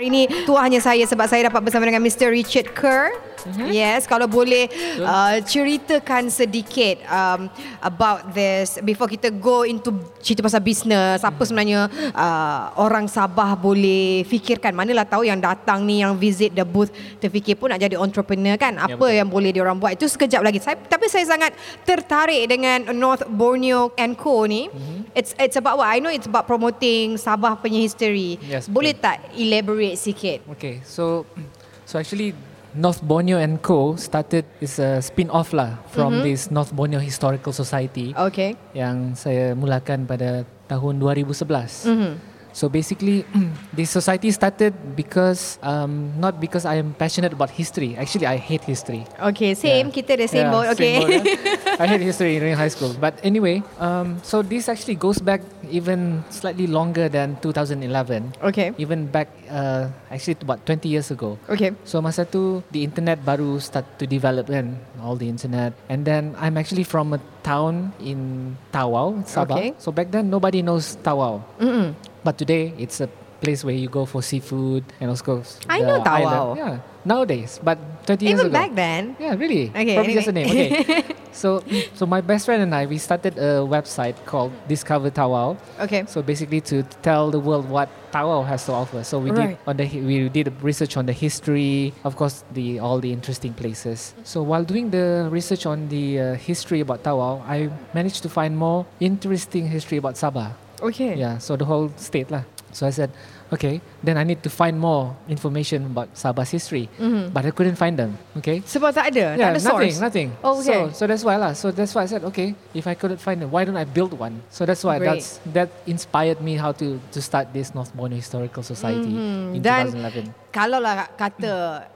Hari ini tuah hanya saya sebab saya dapat bersama dengan Mr. Richard Kerr. Mm-hmm. Yes, kalau boleh uh, ceritakan sedikit um, about this before kita go into cerita pasal bisnes. Apa sebenarnya uh, orang Sabah boleh fikirkan? Manalah tahu yang datang ni yang visit the booth terfikir pun nak jadi entrepreneur kan? Apa ya, yang boleh diorang buat? Itu sekejap lagi. Saya, tapi saya sangat tertarik dengan North Borneo and Co ni. Mm-hmm. It's it's about what? I know it's about promoting Sabah punya history. Yes, boleh betul. tak elaborate sikit? Okay, so so actually North Borneo and Co started is a spin-off lah from mm-hmm. this North Borneo Historical Society Okay. yang saya mulakan pada tahun 2011. Mm-hmm. So basically, this society started because um, not because I am passionate about history. Actually, I hate history. Okay, same. Yeah. Kita the same Yeah, boat. Okay. same boat, yeah. I hate history in high school. But anyway, um, so this actually goes back even slightly longer than 2011. okay. Even back uh, actually about 20 years ago. Okay. So masa tu the internet baru start to develop kan all the internet and then I'm actually from a town in Tawau, Sabah. Okay. So back then nobody knows Tawau. Mm-mm. But today it's a place where you go for seafood and also I the know Tawau. island. Yeah, nowadays, but 20 years ago. Even back then. Yeah, really. Okay, Probably just a name. Okay. so, so my best friend and I, we started a website called Discover Tawau. Okay. So basically, to tell the world what Tawau has to offer. So we Right. did on the we did research on the history, of course, the all the interesting places. So while doing the research on the uh, history about Tawau, I managed to find more interesting history about Sabah. Okay. Yeah, so the whole state lah. So I said, okay, then I need to find more information about Sabah's history, Mhm. but I couldn't find them. Okay. Sebab tak ada, tak Yeah, ada nothing, source. nothing. Oh, okay. So, so that's why lah. So that's why I said, okay, if I couldn't find it, why don't I build one? So that's why Great. that's that inspired me how to to start this North Borneo Historical Society Mhm. in Dan 2011. Kalau lah kata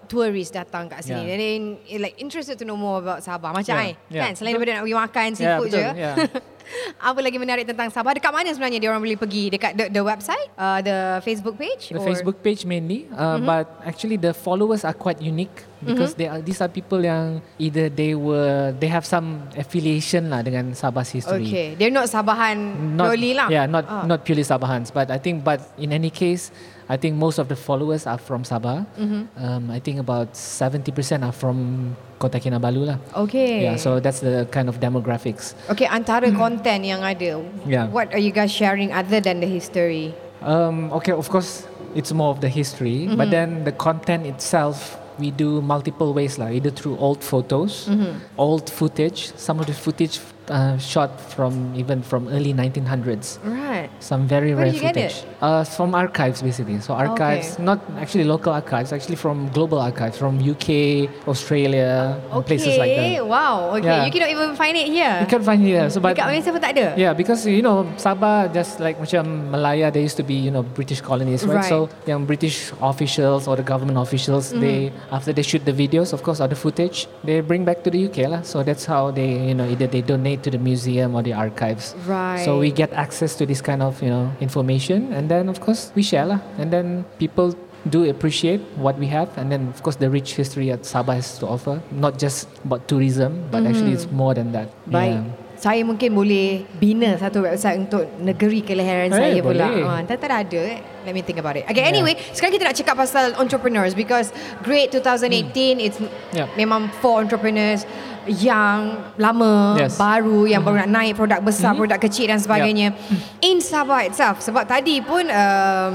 tourist datang kat sini, Yeah. then eh, like interested to know more about Sabah. Macam Yeah, I, yeah. kan? Selain Betul. daripada nak pergi makan Yeah, seafood betul, je. yeah. Apa lagi menarik tentang Sabah? Dekat mana sebenarnya dia orang boleh pergi? Dekat the, the website, uh, the Facebook page? The or- Facebook page mainly, uh, Mm-hmm. but actually the followers are quite unique because they are these are people yang either they were they have some affiliation lah dengan Sabah's history. Okay, they're not Sabahan not purely lah. yeah not Ah. not purely Sabahans but I think but in any case I think most of the followers are from Sabah Mm-hmm. um, I think about 70% are from Kota Kinabalu lah Okay. yeah so that's the kind of demographics Okay, antara konten yang ada, Yeah. what are you guys sharing other than the history? Um, okay of course it's more of the history but Mm-hmm. then the content itself we do multiple ways lah either through old photos Mm-hmm. old footage some of the footage uh, shot from even from early 1900s Right. Some very Where rare did you get footage. Uh, from archives basically. So archives, not actually local archives, actually from global archives, from UK, Australia, and Okay. places like that. Wow. Okay. Yeah. You cannot even find it here. You can't find it here. So but Dekat Malaysia pun tak ada. yeah, because you know Sabah just like macam Malaya, there used to be you know British colonies, right? Right. So young British officials or the government officials, Mm-hmm. they after they shoot the videos, of course, or the footage, they bring back to the UK lah. So that's how they you know either they donate to the museum or the archives. Right. So we get access to this kind of you know information, and then of course we share lah, and then people do appreciate what we have, and then of course the rich history that Sabah has to offer, not just about tourism, but actually mm-hmm. it's more than that. Baik. Saya mungkin boleh bina satu website untuk negeri kelahiran Eh, saya pula. Ha, tak tak ada. eh. Let me think about it. Okay, anyway, sekarang kita nak cakap pasal entrepreneurs because Great 2018 it's Yeah. memang for entrepreneurs yang lama, Yes. baru, yang baru nak naik produk besar, produk kecil dan sebagainya. In Sabah itself, sebab tadi pun um,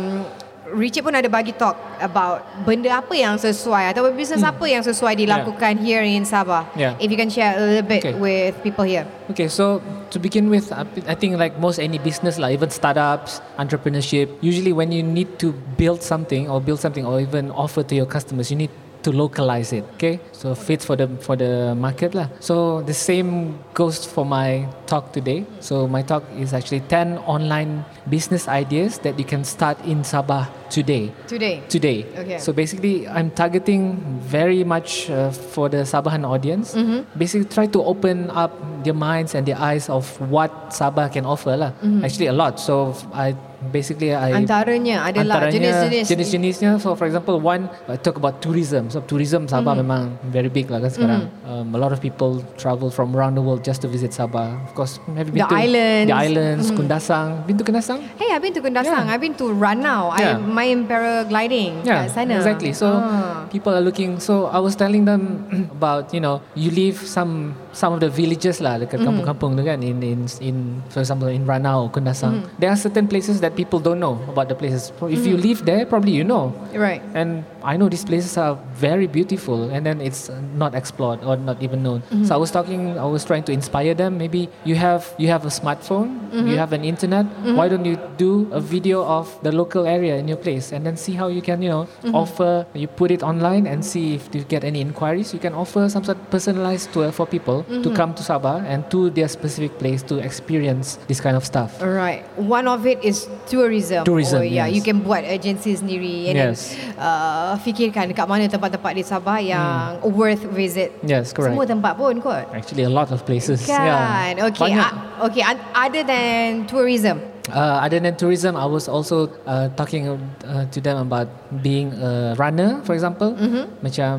Richard pun ada bagi talk about benda apa yang sesuai atau bisnes apa yang sesuai dilakukan here in Sabah. Yeah. If you can share a little bit Okay. with people here. Okay, so to begin with, I I think like most any business, like even startups, entrepreneurship, usually when you need to build something or build something or even offer to your customers, you need to localize it. Okay, so fit for the for the market lah. So the same goes for my talk today. So my talk is actually ten online business ideas that you can start in Sabah today Today. today. Okay. So basically, I'm targeting very much uh, for the Sabahan audience. Mm-hmm. Basically, try to open up their minds and their eyes of what Sabah can offer lah. Actually a lot. So I basically I Antaranya adalah antaranya jenis-jenis jenis-jenisnya so for example one I talk about tourism so tourism Sabah Mm-hmm. memang very big lah kan sekarang um, a lot of people travel from around the world just to visit Sabah of course have you been The to islands. the islands Kundasang been to Kundasang Hey, I've been to Kundasang. Yeah. I've been to Ranau. I Yeah. main paragliding Yeah, kat sana. exactly. So Ah. people are looking. So I was telling them about you know you leave some some of the villages lah dekat Mm-hmm. kampung-kampung tu kan in in in for example in Ranau, Kundasang. Mm-hmm. There are certain places that people don't know about the places. If you mm-hmm. live there, probably you know. right. And I know these places are very beautiful, and then it's not explored or not even known. So mm-hmm. I was talking, I was trying to inspire them. Maybe you have you have a smartphone, you mm-hmm. have an internet. Why don't you do a video of the local area in your place, and then see how you can you know offer. You put it online and see if you get any inquiries. You can offer some sort of personalized tour for people to come to Sabah and to their specific place to experience this kind of stuff. Right. One of it is tourism. Tourism, Oh, yeah. yes. You can buat agensi sendiri. And Yes. then, uh, fikirkan dekat mana tempat-tempat di Sabah yang worth visit. Yes, correct. Semua tempat pun kot. Actually, a lot of places. Kan. Yeah. Okay. Banyak. Uh, okay. Other than tourism. Uh, other than tourism, I was also uh, talking uh, to them about being a runner, for example. Mm-hmm. Macam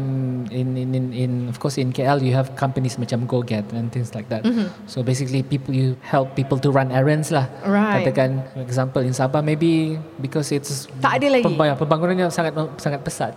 in, in, in, in, of course, in KL, you have companies macam GoGet and things like that. So basically, people you help people to run errands lah. Mm-hmm. Right. Katakan, for example, in Sabah, maybe because it's Tak ada lagi. Mm-hmm. pemba- pembangunannya sangat sangat pesat.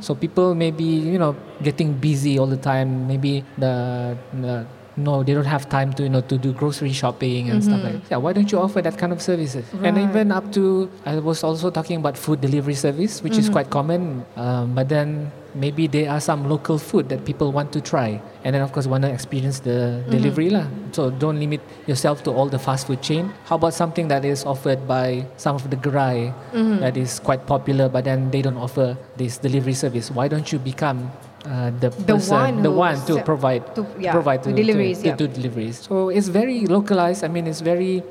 So people maybe you know getting busy all the time. Maybe the, the no, they don't have time to you know to do grocery shopping and stuff like mm-hmm. that. Yeah, why don't you offer that kind of services? And Right. even up to I was also talking about food delivery service, which is mm-hmm. quite common. Um, but then maybe there are some local food that people want to try, and then of course want to experience the mm-hmm. delivery lah. So don't limit yourself to all the fast food chain. How about something that is offered by some of the gerai that is quite popular, but then they don't offer this delivery service? Why don't you become uh, the The person, one the one to provide to- yeah, provide to to, deliveries, to, yeah. to do deliveries. So it's very localized. I mean, it's very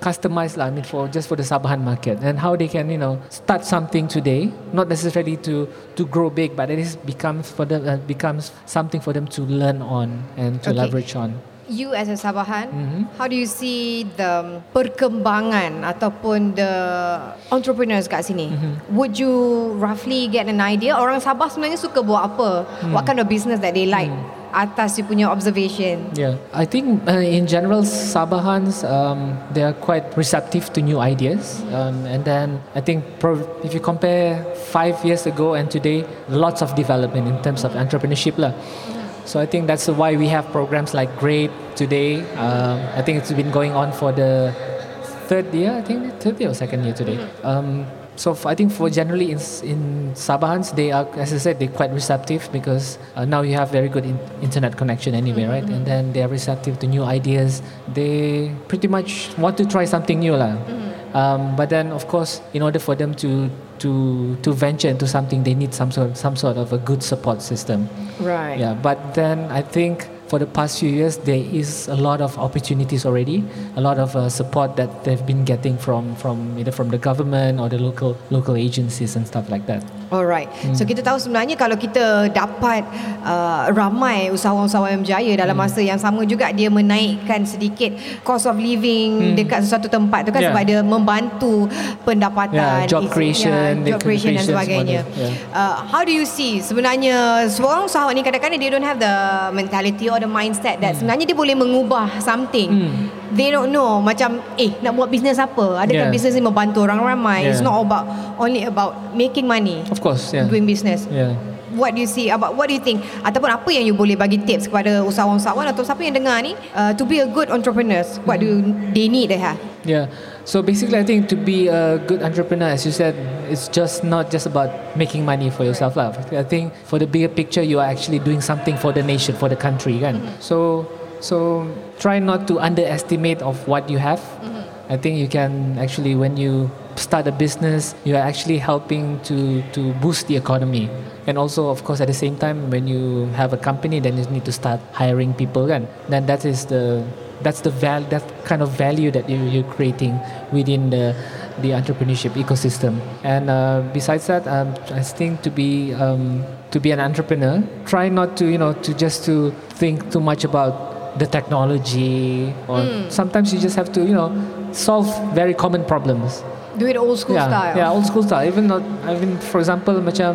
customized. I mean, for just for the Sabahan market and how they can you know start something today, not necessarily to to grow big, but it is becomes for them uh, becomes something for them to learn on and to Okay. leverage on. You as a Sabahan, Mhm. how do you see the perkembangan ataupun the entrepreneurs kat sini? Mhm. Would you roughly get an idea orang Sabah sebenarnya suka buat apa? Hmm. What kind of business that they like? Atas you punya observation. Yeah, I think uh, in general Sabahans um, they are quite receptive to new ideas, um, and then I think pro- if you compare five years ago and today, lots of development in terms of entrepreneurship lah. So I think that's why we have programs like Great today. Um, I think it's been going on for the third year. I think third year or second year today. Um, so f- I think for generally in, in Sabahans, they are, as I said, they're quite receptive because uh, now you have very good in- internet connection anyway, right? And then they are receptive to new ideas. They pretty much want to try something new, lah. Um, but then, of course, in order for them to to to venture into something, they need some sort some sort of a good support system. Right. Yeah, but then I think for the past few years there is a lot of opportunities already, a lot of uh, support that they've been getting from from either from the government or the local local agencies and stuff like that. Alright. Hmm. So kita tahu sebenarnya kalau kita dapat uh, ramai usahawan-usahawan yang berjaya dalam Hmm. masa yang sama juga dia menaikkan sedikit cost of living Hmm. dekat sesuatu tempat tu kan Yeah. sebab dia membantu pendapatan, Yeah, job creation, job creation dan sebagainya. yeah. Uh, how do you see sebenarnya seorang usahawan ni kadang-kadang they don't have the mentality or the mindset that sebenarnya dia boleh mengubah something. Hmm. They don't know macam eh nak buat bisnes apa? Adakah Yeah. bisnes ni membantu orang ramai? It's Yeah. not about only about making money Of course, yeah. doing business. Yeah. What do you see about what do you think ataupun apa yang you boleh bagi tips kepada usahawan-usahawan atau siapa yang dengar ni uh, to be a good entrepreneurs what do they need they have Yeah. So basically, I think to be a good entrepreneur, as you said, it's just not just about making money for yourself. lah. I think for the bigger picture, you are actually doing something for the nation, for the country. Kan? So, so try not to underestimate of what you have. I think you can actually, when you start a business, you are actually helping to to boost the economy. And also, of course, at the same time, when you have a company, then you need to start hiring people. Kan? Then that is the that's the val that kind of value that you, you're creating within the the entrepreneurship ecosystem and uh, besides that um, I think to be um, to be an entrepreneur try not to you know to just to think too much about the technology, or sometimes you just have to, you know, solve very common problems. Do it old school yeah, style. Yeah, old school style. Even not, I mean, for example, macam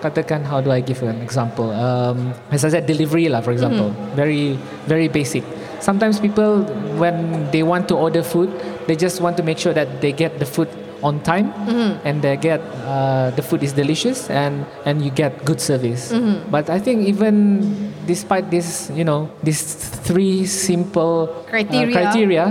katakan, how do I give an example? Um, as I said, delivery lah, for example, very very basic. Sometimes people, when they want to order food, they just want to make sure that they get the food on time and they get uh, the food is delicious and and you get good service. But I think even despite this, you know, these three simple uh, Criteria. criteria,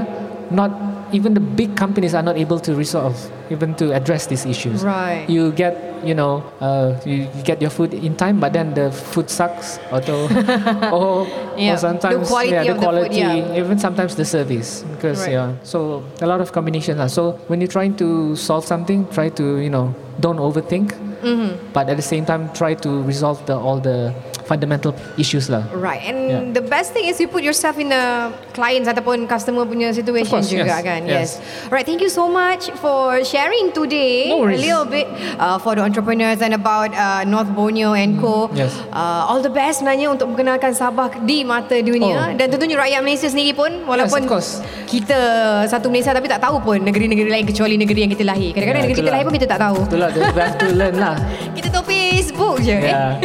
not even the big companies are not able to resolve, even to address these issues. Right. You get, you know, uh, you, you get your food in time, but then the food sucks, or, or, Yeah, or sometimes the quality yeah, the of the food, quality, yeah. even sometimes the service, because Right. yeah. So a lot of combinations. Are. So when you're trying to solve something, try to you know don't overthink, Mm-hmm. but at the same time try to resolve the all the fundamental issues lah. Right and Yeah. the best thing is you put yourself in the clients ataupun customer punya situation course, juga yes, kan yes. Alright thank you so much for sharing today No a little bit uh, for the entrepreneurs and about uh, North Borneo and Co. Mm, yes. Uh, all the best sebenarnya untuk memperkenalkan Sabah di mata dunia Oh. dan tentunya rakyat Malaysia sendiri pun walaupun course. kita satu Malaysia tapi tak tahu pun negeri-negeri lain kecuali negeri yang kita lahir. Kadang-kadang Ya, negeri kita itulah. lahir pun kita tak tahu. Itulah the best to learn lah. Kita Facebook je. Yeah.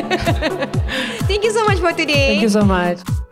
Thank you so much for today. Thank you so much.